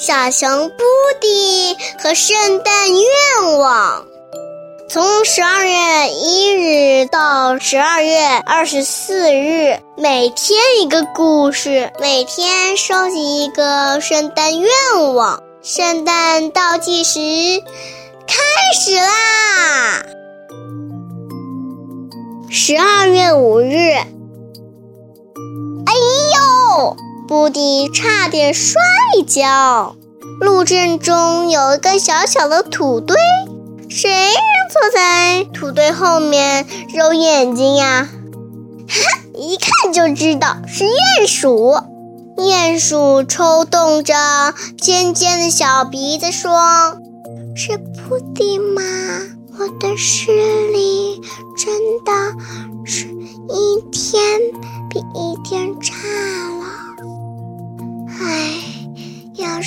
小熊布迪和圣诞愿望。从十二月一日到十二月二十四日，每天一个故事，每天收集一个圣诞愿望。圣诞倒计时开始啦！十二月五日，哎呦，布迪差点摔一跤。路正中有一个小小的土堆，谁？坐在土堆后面揉眼睛呀，哈，一看就知道是鼹鼠。鼹鼠抽动着尖尖的小鼻子说：“是布迪吗？我的视力真的是一天比一天差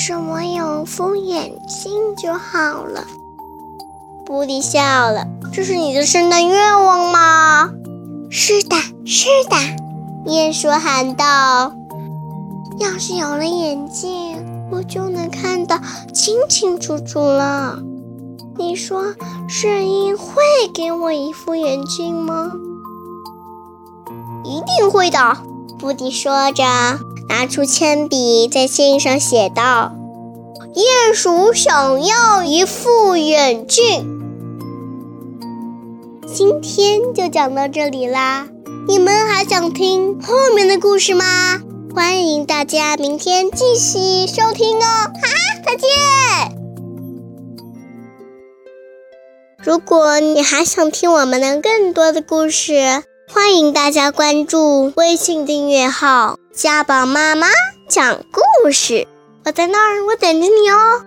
是我有副眼镜就好了。”布迪笑了：“这是你的圣诞愿望吗？”“是的，是的。”鼹鼠喊道：“要是有了眼镜，我就能看得清清楚楚了。你说，圣婴会给我一副眼镜吗？”“一定会的。”布迪说着，拿出铅笔在信上写道：“鼹鼠想要一副眼镜。”今天就讲到这里啦，你们还想听后面的故事吗？欢迎大家明天继续收听哦！哈，再见。如果你还想听我们的更多的故事，欢迎大家关注微信订阅号“家宝妈妈讲故事”，我在那儿，我等着你哦。